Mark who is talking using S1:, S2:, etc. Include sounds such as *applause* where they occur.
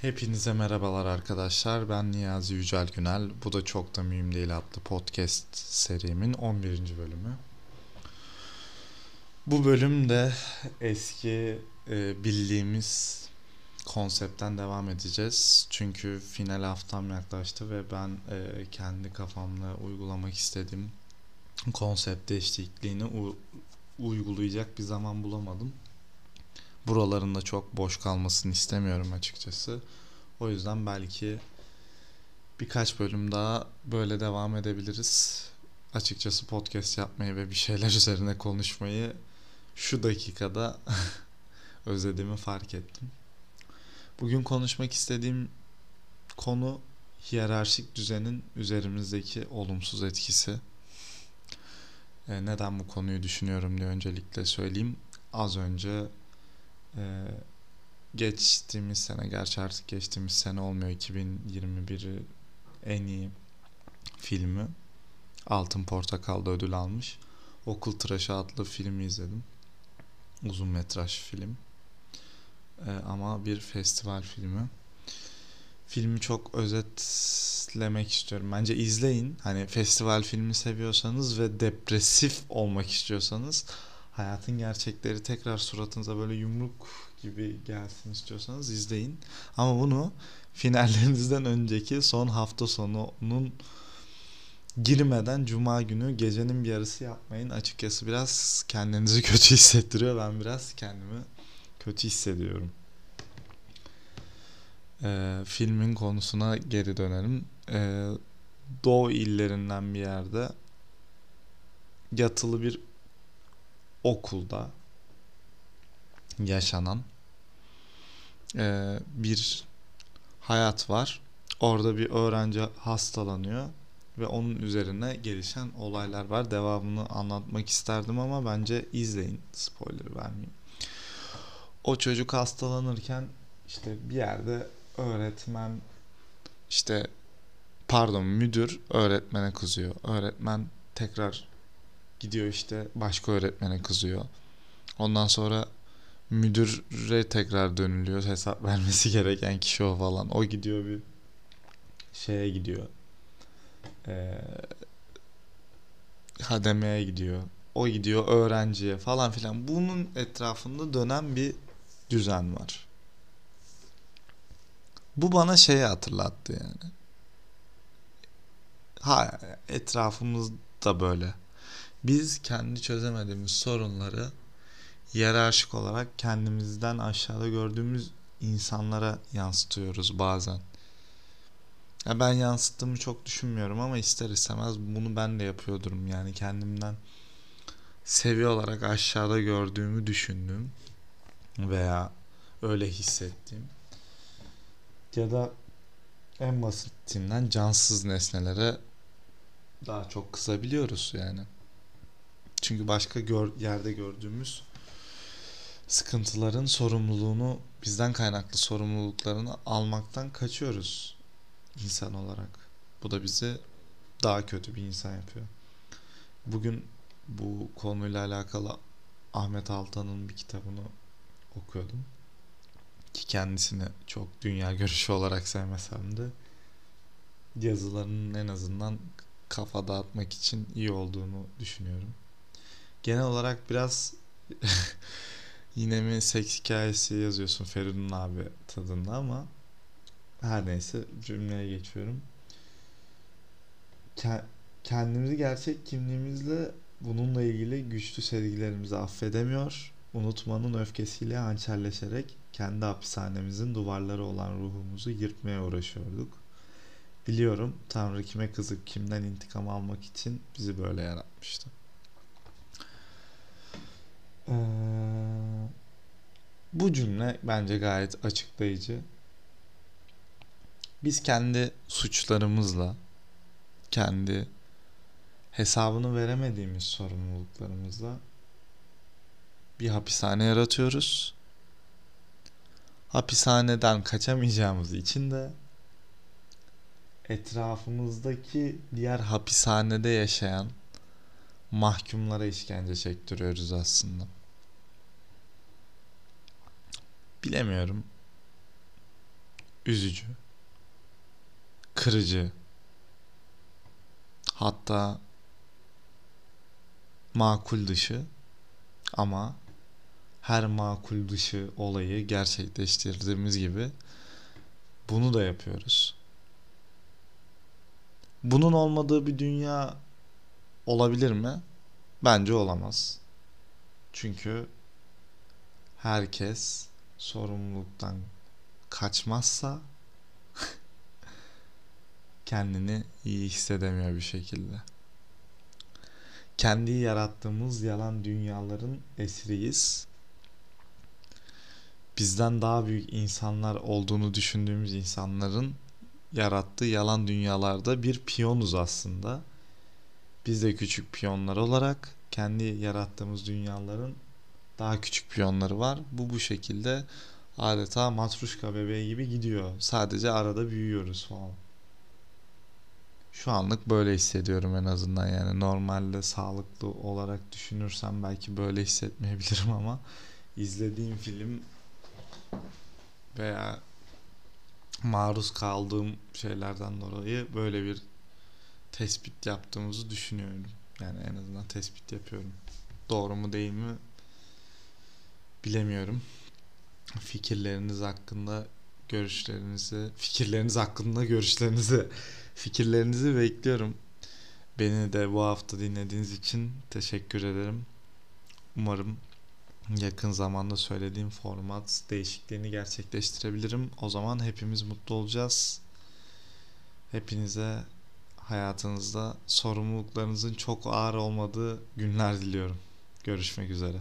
S1: Hepinize merhabalar arkadaşlar. Ben Niyazi Yücel Günel. Bu da çok da mühim değil adlı podcast serimin 11. bölümü. Bu bölümde eski e, bildiğimiz konseptten devam edeceğiz. Çünkü final haftam yaklaştı ve ben e, kendi kafamla uygulamak istediğim konsept değişikliğini u- uygulayacak bir zaman bulamadım buralarında çok boş kalmasını istemiyorum açıkçası. O yüzden belki birkaç bölüm daha böyle devam edebiliriz. Açıkçası podcast yapmayı ve bir şeyler *laughs* üzerine konuşmayı şu dakikada *laughs* özlediğimi fark ettim. Bugün konuşmak istediğim konu hiyerarşik düzenin üzerimizdeki olumsuz etkisi. E, neden bu konuyu düşünüyorum diye öncelikle söyleyeyim. Az önce ee, geçtiğimiz sene gerçi artık geçtiğimiz sene olmuyor 2021'i en iyi filmi Altın Portakal'da ödül almış. Okul Tıraşı adlı filmi izledim. Uzun metraj film. Ee, ama bir festival filmi. Filmi çok özetlemek istiyorum. Bence izleyin. Hani festival filmi seviyorsanız ve depresif olmak istiyorsanız hayatın gerçekleri tekrar suratınıza böyle yumruk gibi gelsin istiyorsanız izleyin. Ama bunu finallerinizden önceki son hafta sonunun girmeden cuma günü gecenin bir yarısı yapmayın. Açıkçası biraz kendinizi kötü hissettiriyor. Ben biraz kendimi kötü hissediyorum. Ee, filmin konusuna geri dönelim. Ee, Doğu illerinden bir yerde yatılı bir okulda yaşanan e, bir hayat var. Orada bir öğrenci hastalanıyor ve onun üzerine gelişen olaylar var. Devamını anlatmak isterdim ama bence izleyin. Spoiler vermeyeyim. O çocuk hastalanırken işte bir yerde öğretmen işte pardon müdür öğretmene kızıyor. Öğretmen tekrar gidiyor işte başka öğretmene kızıyor. Ondan sonra müdüre tekrar dönülüyor. Hesap *laughs* vermesi gereken kişi o falan. O gidiyor bir şeye gidiyor. Ee, hademeye gidiyor. O gidiyor öğrenciye falan filan. Bunun etrafında dönen bir düzen var. Bu bana şeyi hatırlattı yani. Ha etrafımızda böyle biz kendi çözemediğimiz sorunları yerarşik olarak kendimizden aşağıda gördüğümüz insanlara yansıtıyoruz bazen. Ya ben yansıttığımı çok düşünmüyorum ama ister istemez bunu ben de yapıyordum. Yani kendimden seviye olarak aşağıda gördüğümü düşündüm veya öyle hissettiğim ya da en basitinden cansız nesnelere daha çok kızabiliyoruz yani. Çünkü başka gör, yerde gördüğümüz sıkıntıların sorumluluğunu bizden kaynaklı sorumluluklarını almaktan kaçıyoruz insan olarak. Bu da bizi daha kötü bir insan yapıyor. Bugün bu konuyla alakalı Ahmet Altan'ın bir kitabını okuyordum. Ki kendisini çok dünya görüşü olarak sevmesem de yazılarının en azından kafa dağıtmak için iyi olduğunu düşünüyorum genel olarak biraz *laughs* yine mi seks hikayesi yazıyorsun Feridun abi tadında ama her neyse cümleye geçiyorum. Kendimizi gerçek kimliğimizle bununla ilgili güçlü sevgilerimizi affedemiyor. Unutmanın öfkesiyle hançerleşerek kendi hapishanemizin duvarları olan ruhumuzu yırtmaya uğraşıyorduk. Biliyorum Tanrı kime kızıp kimden intikam almak için bizi böyle yaratmıştı. Ee, bu cümle bence gayet açıklayıcı. Biz kendi suçlarımızla, kendi hesabını veremediğimiz sorumluluklarımızla bir hapishane yaratıyoruz. Hapishaneden kaçamayacağımız için de etrafımızdaki diğer hapishanede yaşayan mahkumlara işkence çektiriyoruz aslında. Bilemiyorum. üzücü, kırıcı, hatta makul dışı ama her makul dışı olayı gerçekleştirdiğimiz gibi bunu da yapıyoruz. Bunun olmadığı bir dünya olabilir mi? Bence olamaz. Çünkü herkes sorumluluktan kaçmazsa *laughs* kendini iyi hissedemiyor bir şekilde. Kendi yarattığımız yalan dünyaların esiriyiz. Bizden daha büyük insanlar olduğunu düşündüğümüz insanların yarattığı yalan dünyalarda bir piyonuz aslında. Biz de küçük piyonlar olarak kendi yarattığımız dünyaların daha küçük piyonları var. Bu bu şekilde adeta matruşka bebeği gibi gidiyor. Sadece arada büyüyoruz falan. Şu anlık böyle hissediyorum en azından yani normalde sağlıklı olarak düşünürsem belki böyle hissetmeyebilirim ama izlediğim film veya maruz kaldığım şeylerden dolayı böyle bir tespit yaptığımızı düşünüyorum. Yani en azından tespit yapıyorum. Doğru mu değil mi bilemiyorum. Fikirleriniz hakkında görüşlerinizi, fikirleriniz hakkında görüşlerinizi, fikirlerinizi bekliyorum. Beni de bu hafta dinlediğiniz için teşekkür ederim. Umarım yakın zamanda söylediğim format değişikliğini gerçekleştirebilirim. O zaman hepimiz mutlu olacağız. Hepinize hayatınızda sorumluluklarınızın çok ağır olmadığı günler diliyorum. Görüşmek üzere.